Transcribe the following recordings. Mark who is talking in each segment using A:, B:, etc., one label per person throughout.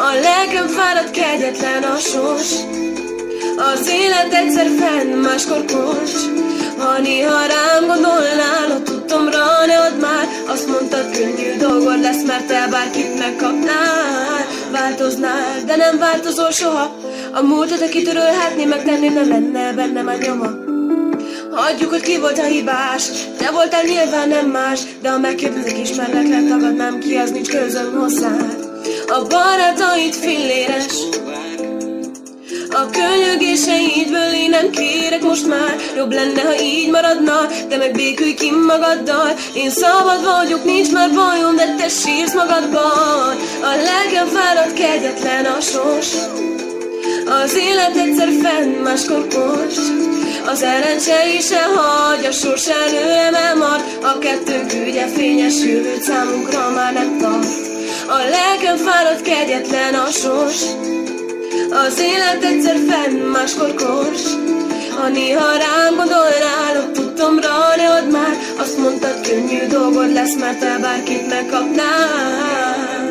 A: A lelkem fáradt, kegyetlen a sors. Az élet egyszer fenn, máskor kors Ha néha rám gondolnál, a tudtomra ne add már. Azt mondtad, könnyű dolgod lesz, mert te bárkit megkapnál. Változnál, de nem változol soha. A múltat, aki törölhetné, megtenni, ne lenne benne már nyoma. Hagyjuk, hogy ki volt a hibás. Te voltál nyilván nem más De ha megkérdezek, ismerlek, letagadnám ki Az nincs közöm hozzád A barátaid filléres. A könyögéseidből én nem kérek most már. Jobb lenne, ha így maradna De meg békülj ki magaddal. Én szabad vagyok, nincs már bajom De te sírsz magadban. A lelkem fáradt, kegyetlen a sors. Az élet egyszer fenn, máskor kost az ellencsei se hagy, a sors előre elmar A kettőnk ügye fényes jövőt számunkra már nem tart A lelkem fáradt, kegyetlen a sors. Az élet egyszer fenn, máskor kors. Ha néha rám gondolnál, ott tudtomra ne add már Azt mondtad, könnyű dolgod lesz, mert te bárkit megkapnál.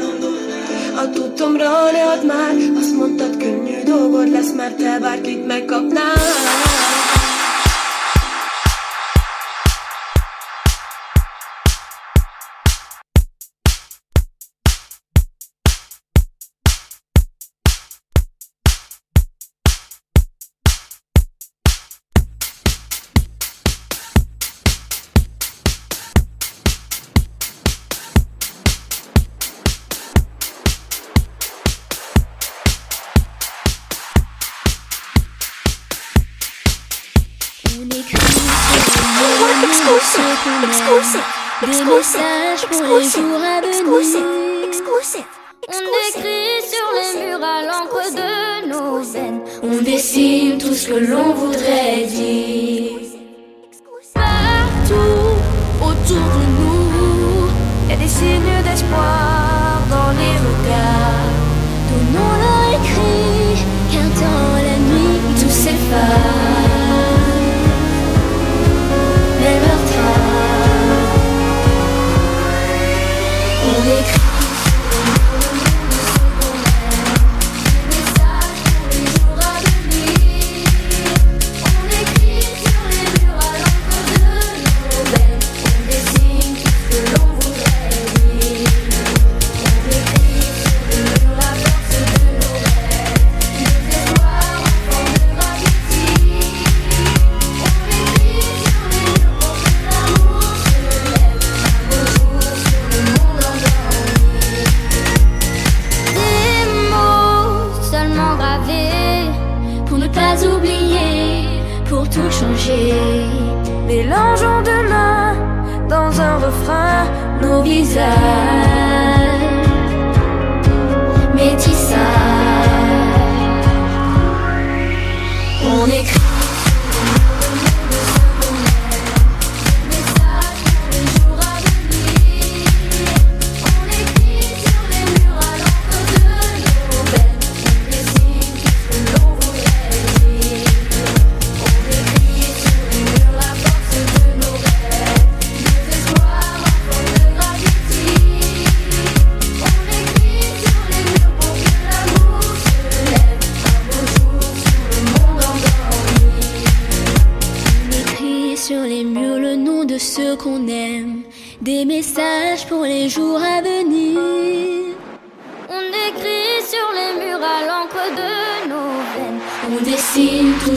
A: A tudtomra ne add már Azt mondtad, könnyű dolgod lesz, mert te bárkit megkapnál
B: exclusive, exclusive, exclusive, exclusive, On écrit sur les murs à l'encre de nos veines. On dessine tout ce que l'on voudrait dire. Partout autour de nous, y a des signes d'espoir dans les regards. Donnons-leur écrit, car dans la nuit tout s'efface. Nick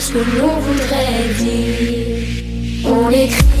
B: ce que l'on voudrait dire. On écrit.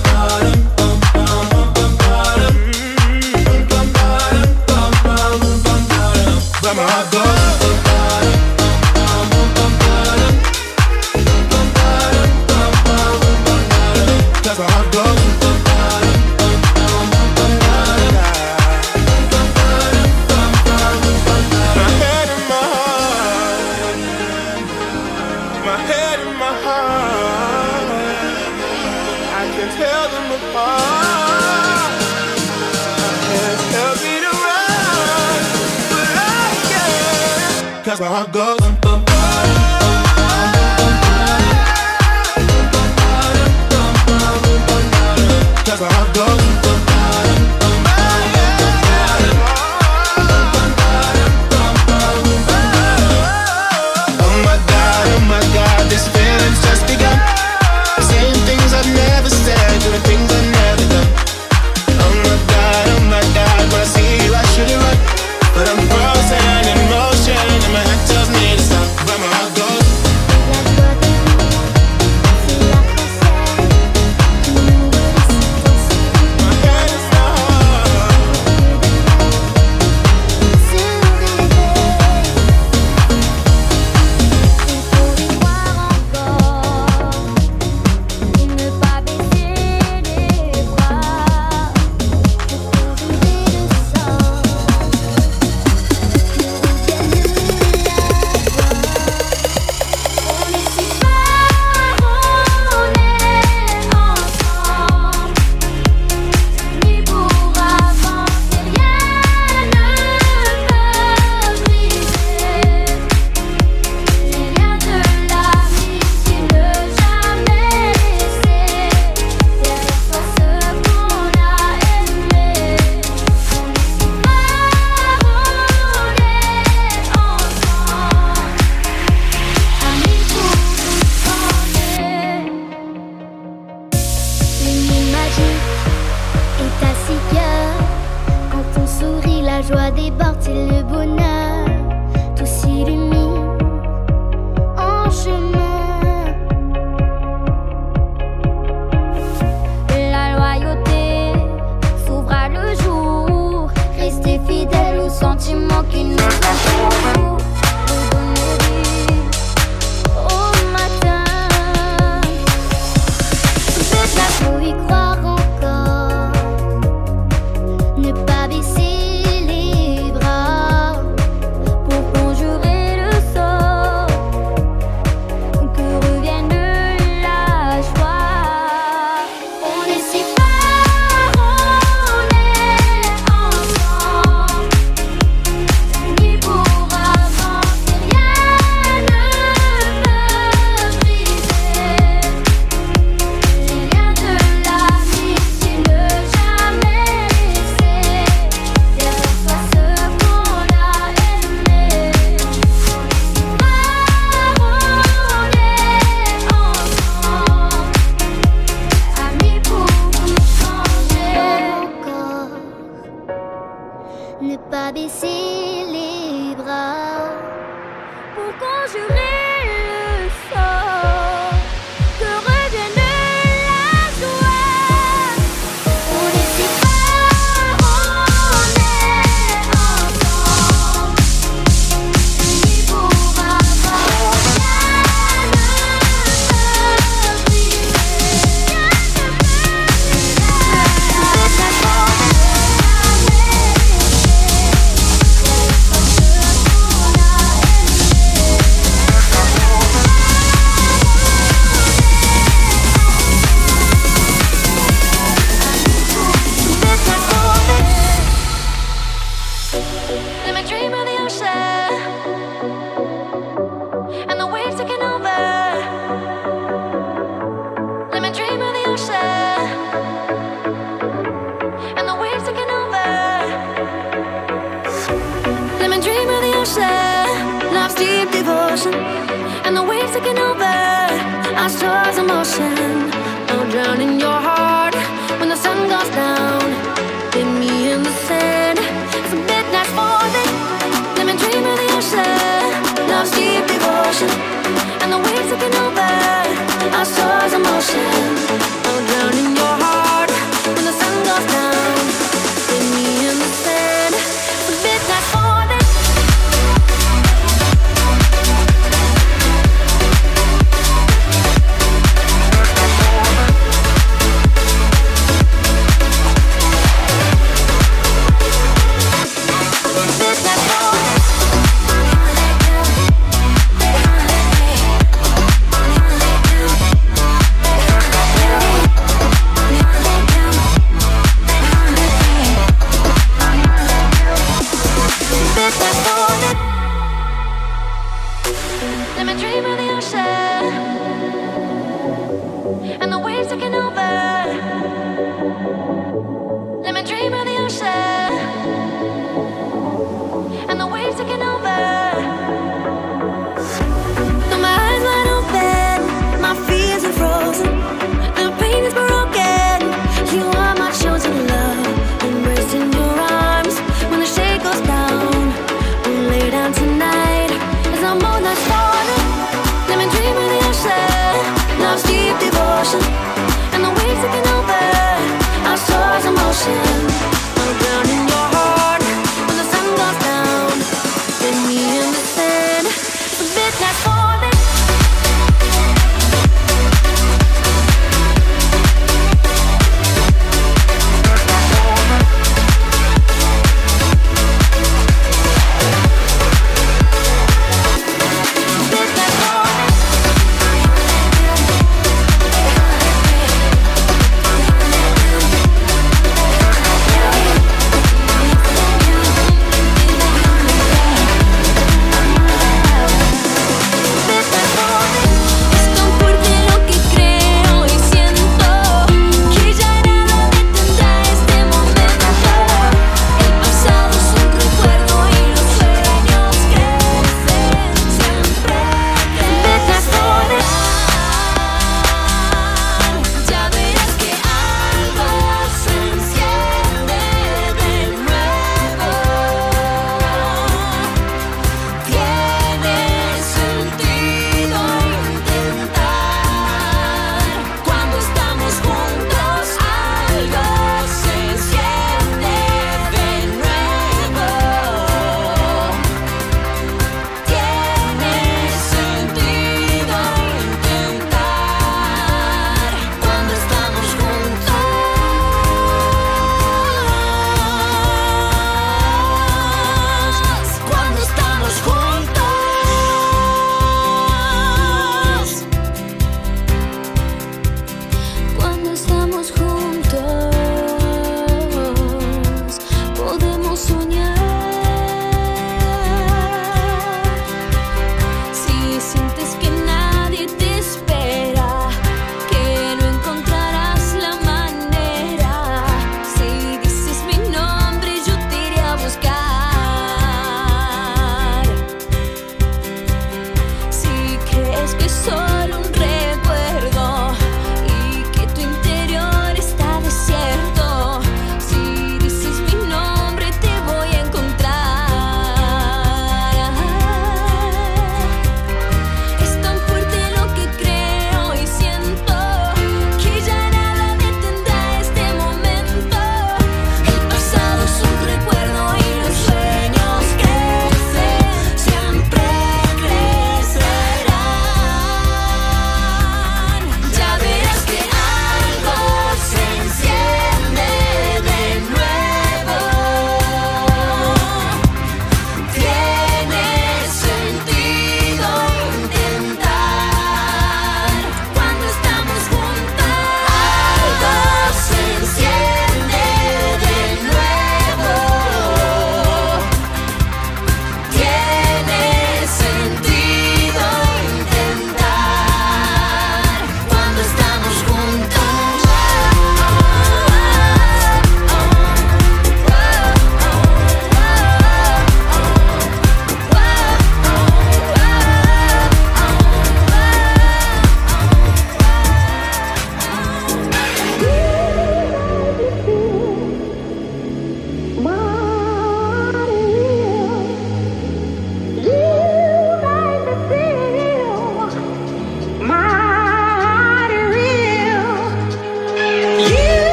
C: croire. and the waves taking over our stars in motion. I'll drown in your heart when the sun goes
B: down. Hit me in the sand.
D: It's a midnight falling. Let me dream of the ocean, love's deep devotion, and the waves taking over our stars in motion.
B: I'll drown
D: in your heart when the sun goes down.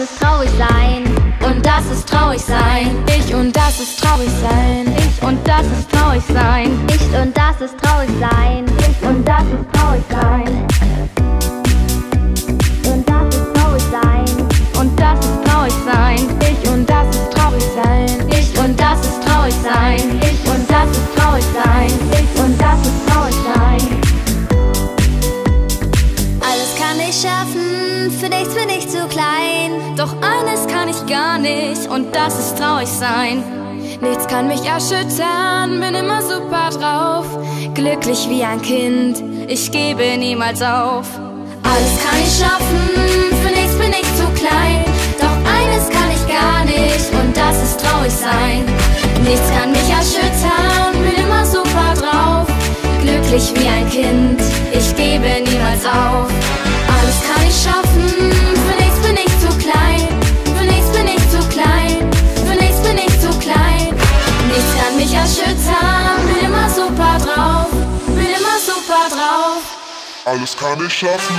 D: ist traurig sein. Und das ist traurig sein. Ich und das ist traurig sein. Ich und das ist traurig sein. Ich und das ist traurig sein. Ich und das ist traurig sein. Und das ist traurig sein. Und das ist traurig sein. Ich und das ist traurig sein. Ich und das ist traurig sein. Gebe niemals auf. Alles kann ich schaffen, für nichts bin ich zu klein. Doch eines kann ich gar nicht und das ist traurig sein. Nichts kann mich erschüttern, bin immer super drauf. Glücklich wie ein Kind, ich gebe niemals auf.
C: Alles kann ich schaffen, Alles kann ich schaffen.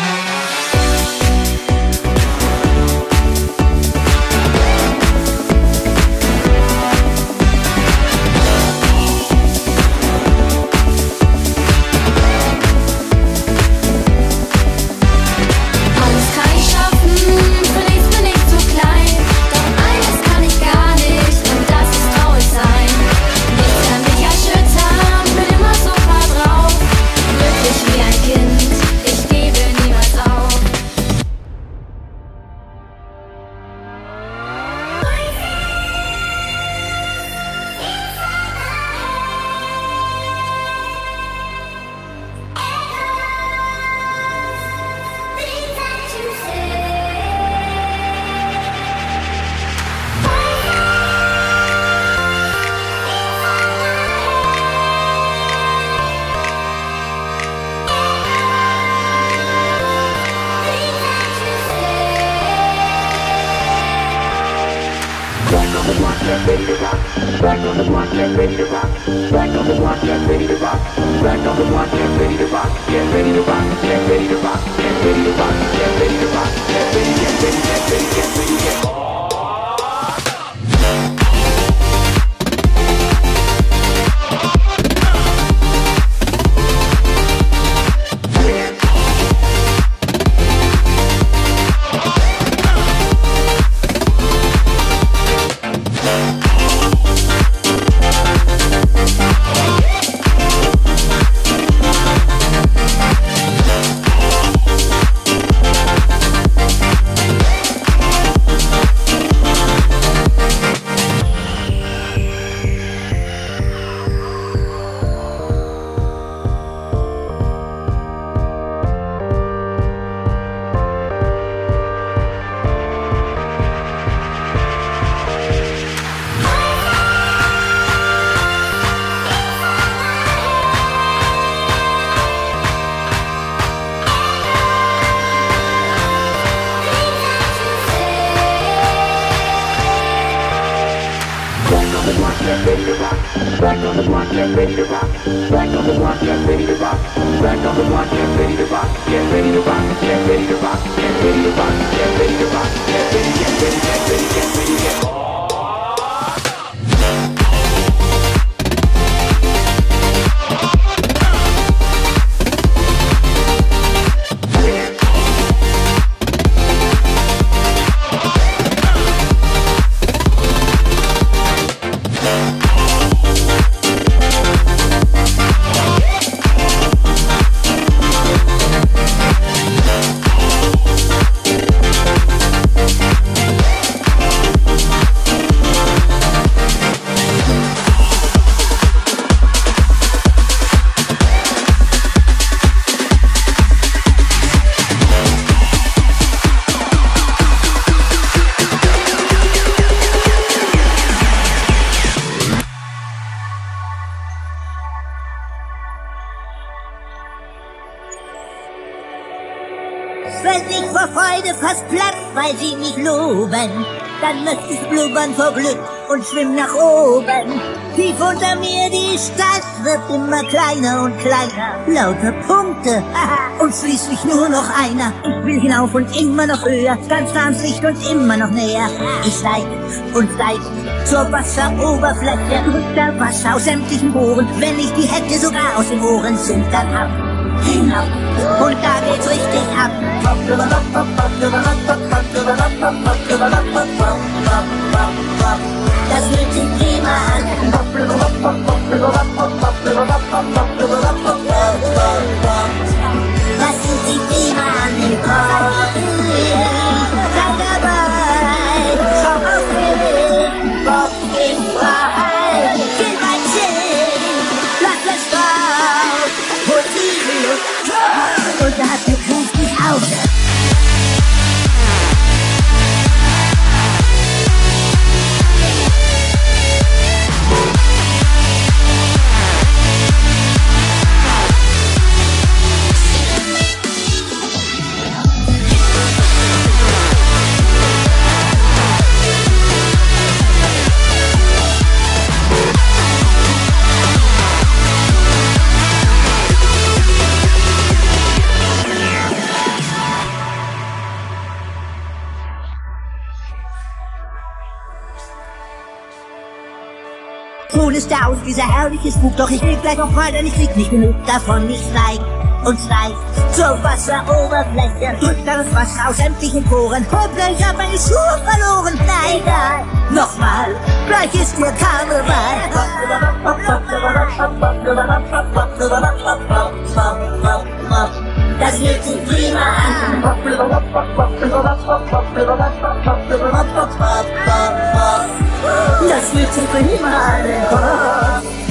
C: Get ready to rock, Back on the block, get ready to rock, Back on the block, get ready to rock, get ready to rock, get ready to rock, get
E: dann möchte ich blubbern vor Glück und schwimm nach oben. Tief unter mir die Stadt wird immer kleiner und kleiner. Lauter Punkte und schließlich nur noch einer. Ich will hinauf und immer noch höher, ganz nah ans Licht und immer noch näher. Ich steig und steig zur Wasseroberfläche. Unter Wasser aus sämtlichen Bohren, wenn ich die hätte, sogar aus den Ohren sind dann ab. Hinauf und da geht's richtig ab. Das sich prima an. Spuk. Doch ich will gleich noch frei, denn ich krieg nicht genug davon. Ich steig und steig zur Wasseroberfläche. Drück das Wasser aus sämtlichen Poren. Hoppla, ich hab meine Schuhe verloren. Na egal, nochmal, gleich ist hier Karneval. Das fühlt sich prima an. Das fühlt sich prima an.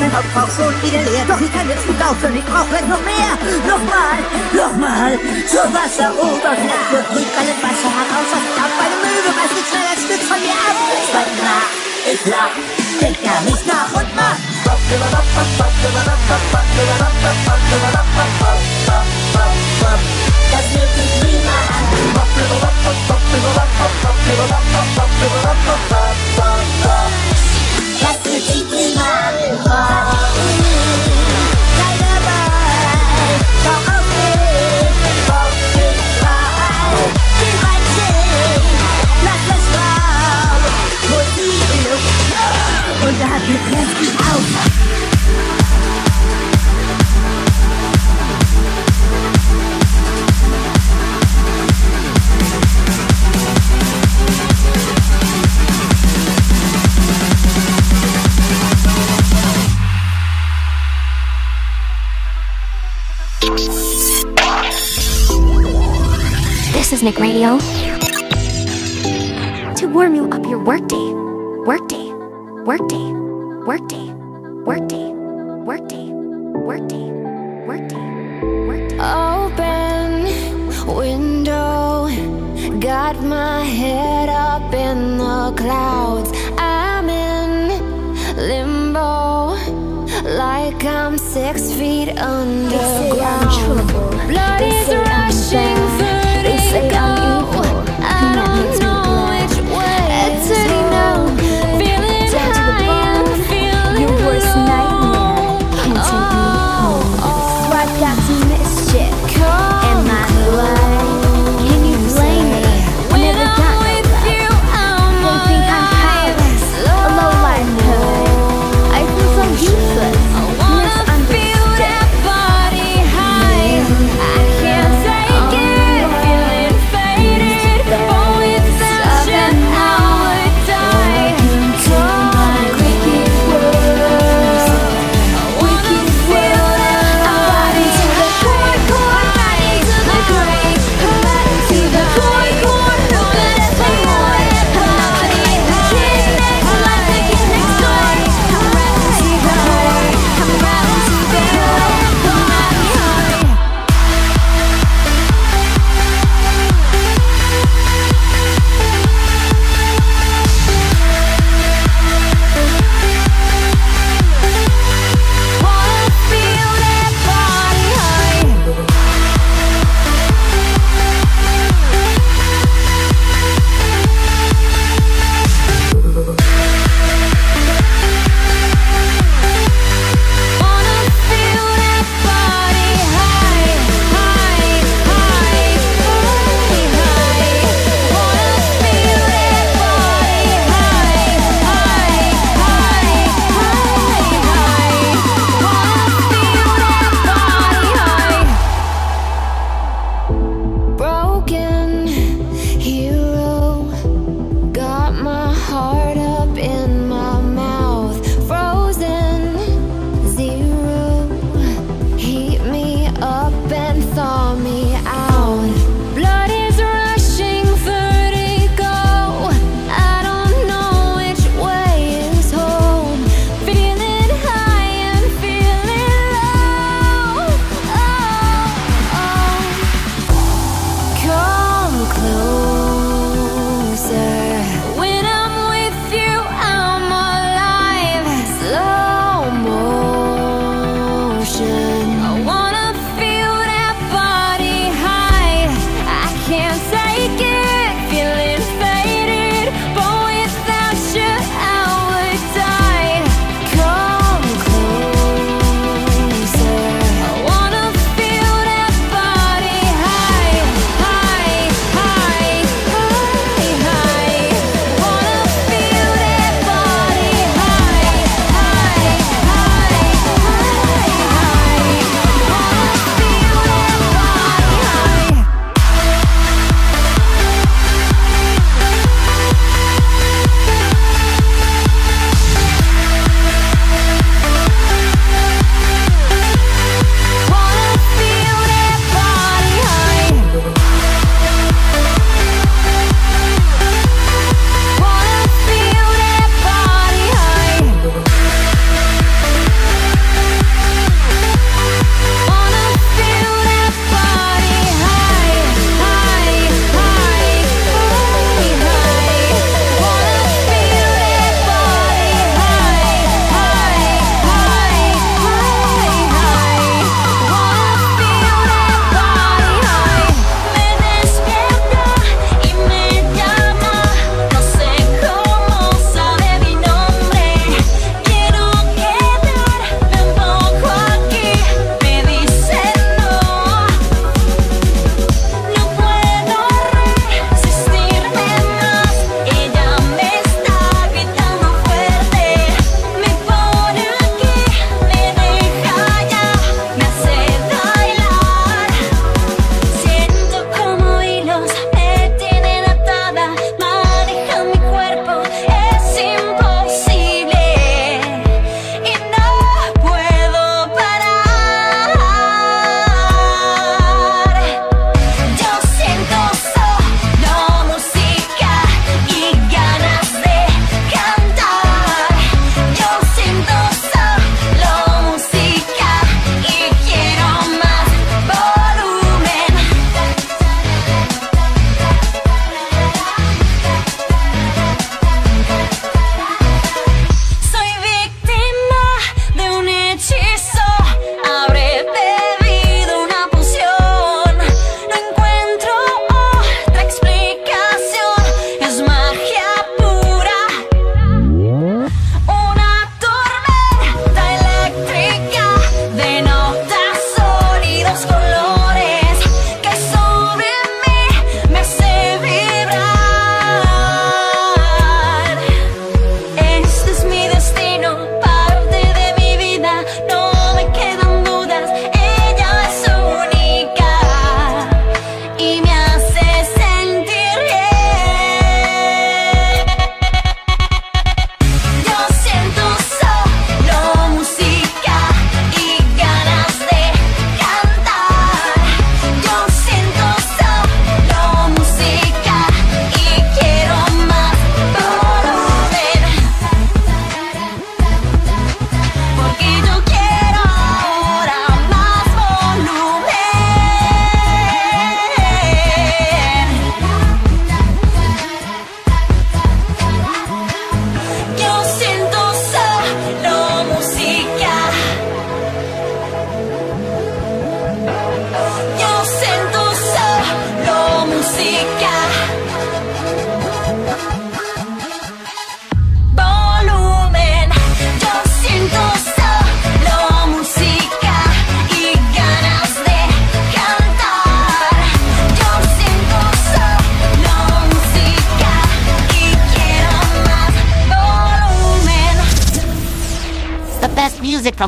E: Mein Kopf auch schon wieder leer. Doch ich kann jetzt gut aufhören, ich brauch gleich noch mehr. Nochmal, nochmal zur Wasseroberfläche. Rück alles Wasser heraus, was auf meine Möwe, was nicht schnell ein Stück von mir ab. Zweiten nach. Ich lach, denk gar nicht nach und mach. Das fühlt sich prima an. An. und er hat mir kräftig auf.
B: This is Nick Radio. To warm you up your workday. Workday. Workday, workday, workday, workday, workday, workday, workday.
D: Open window, got my head up in the clouds. I'm in limbo, like I'm six feet underground. Blood is rushing,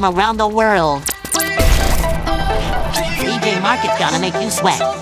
B: from around the world. DJ Market's gonna make you. Sweat.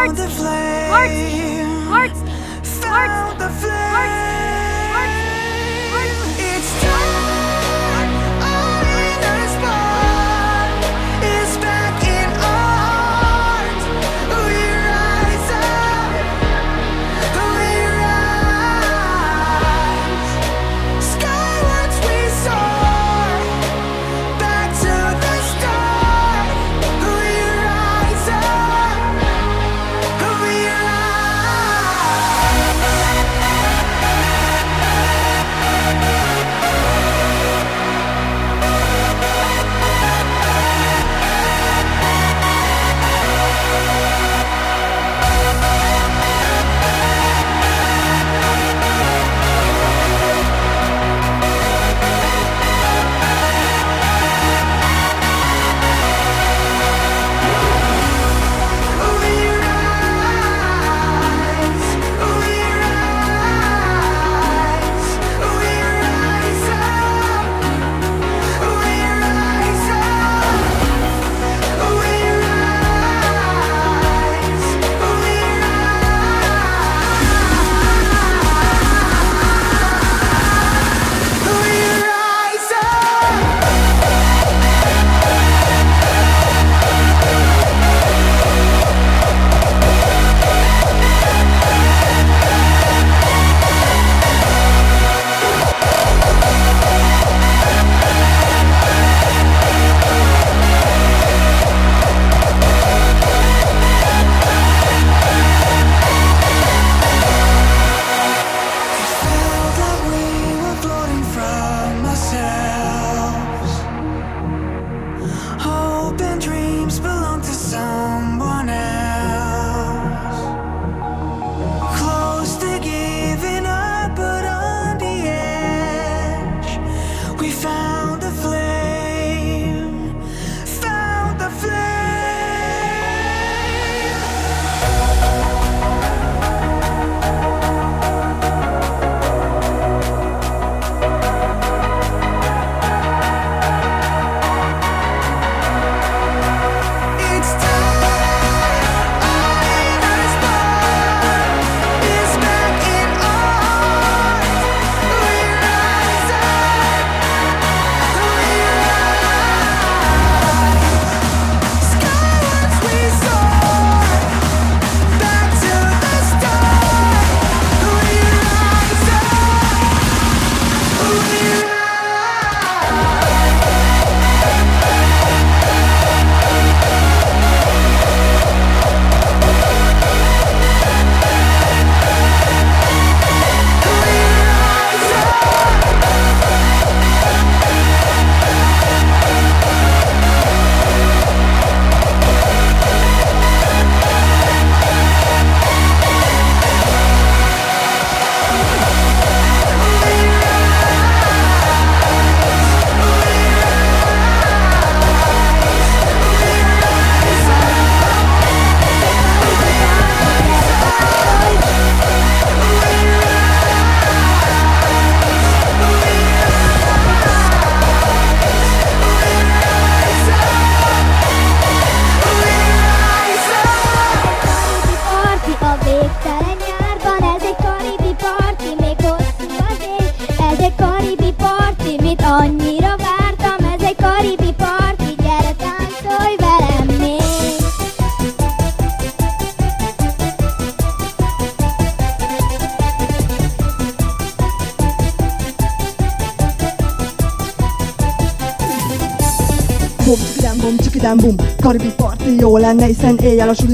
F: Hearts! Hearts! Hearts! Hearts! Hearts!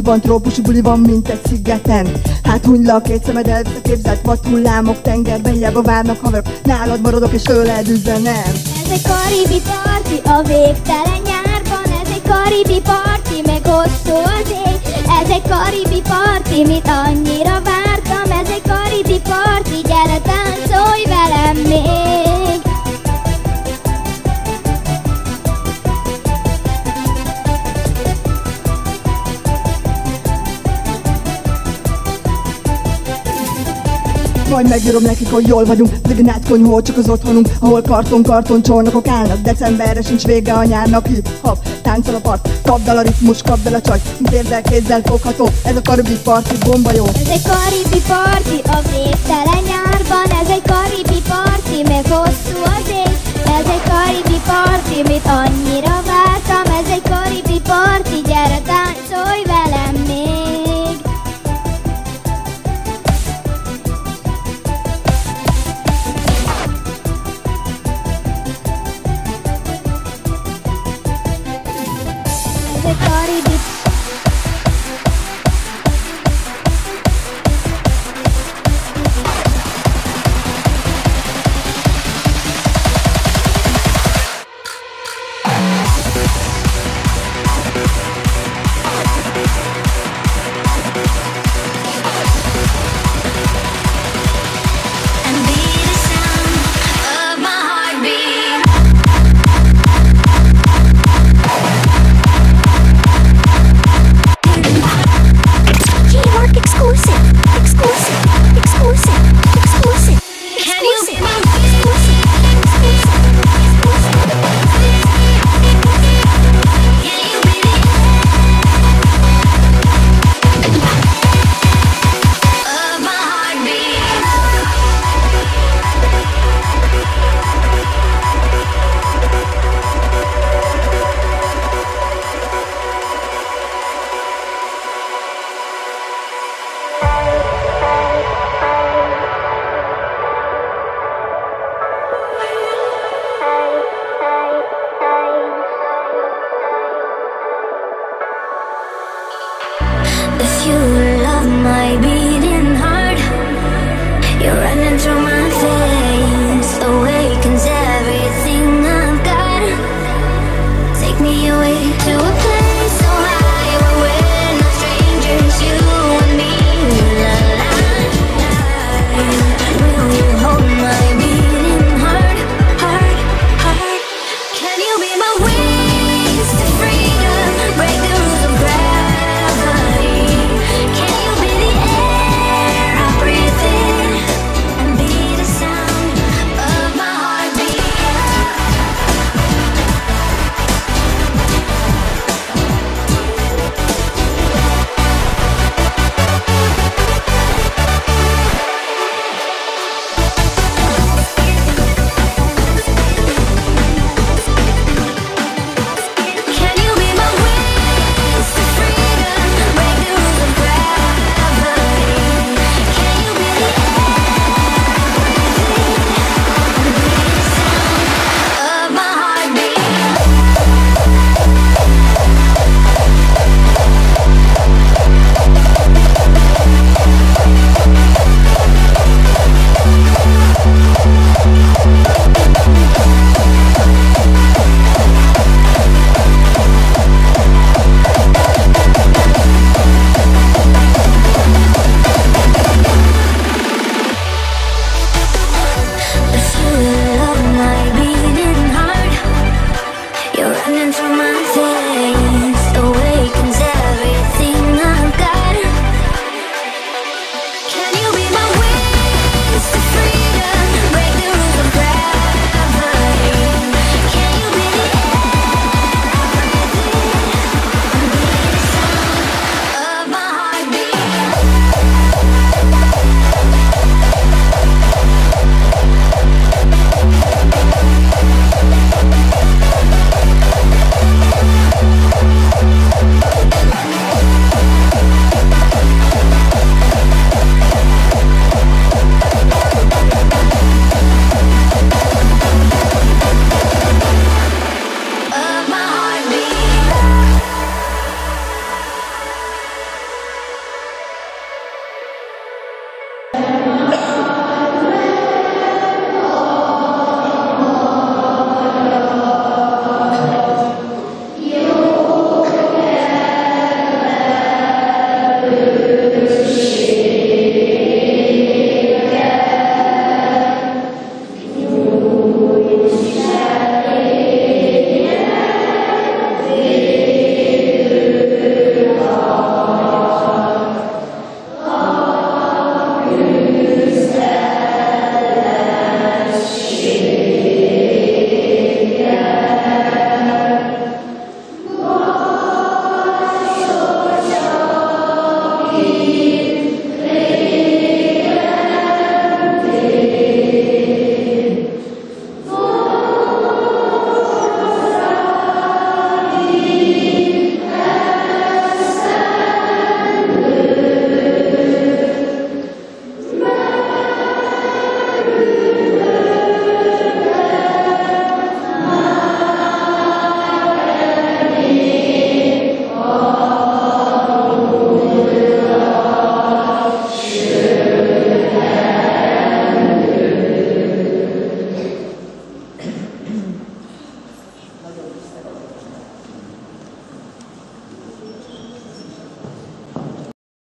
F: Van trópusi buli van, mint egy szigeten. Hát hunylak, két szemed elveszeképzett vad hullámok Tengerben hiába várnak haverok, nálad maradok és tőled üzenem.
B: Ez egy karibi parti a végtelen nyárban. Ez egy karibi parti, megosztó az ég Ez egy karibi parti, mit annyira vártam? Ez egy karibi parti, gyere táncolj velem még
G: Majd megírom nekik, hogy jól vagyunk. Living át konyhó, csak az otthonunk. Ahol karton-karton csónakok állnak. Decemberre sincs vége a nyárnak. Hip-hop, táncol a part. Kapd el a ritmus, kapd el a csaj. Mint érzel kézzel fogható. Ez a karibi parti bomba jó.
B: Ez egy karibi parti a végtelen nyárban. Ez egy karibi parti, mert hosszú az ég. Ez egy karibi parti, mit annyira vártam. Ez egy karibi parti, gyere táncolj Ez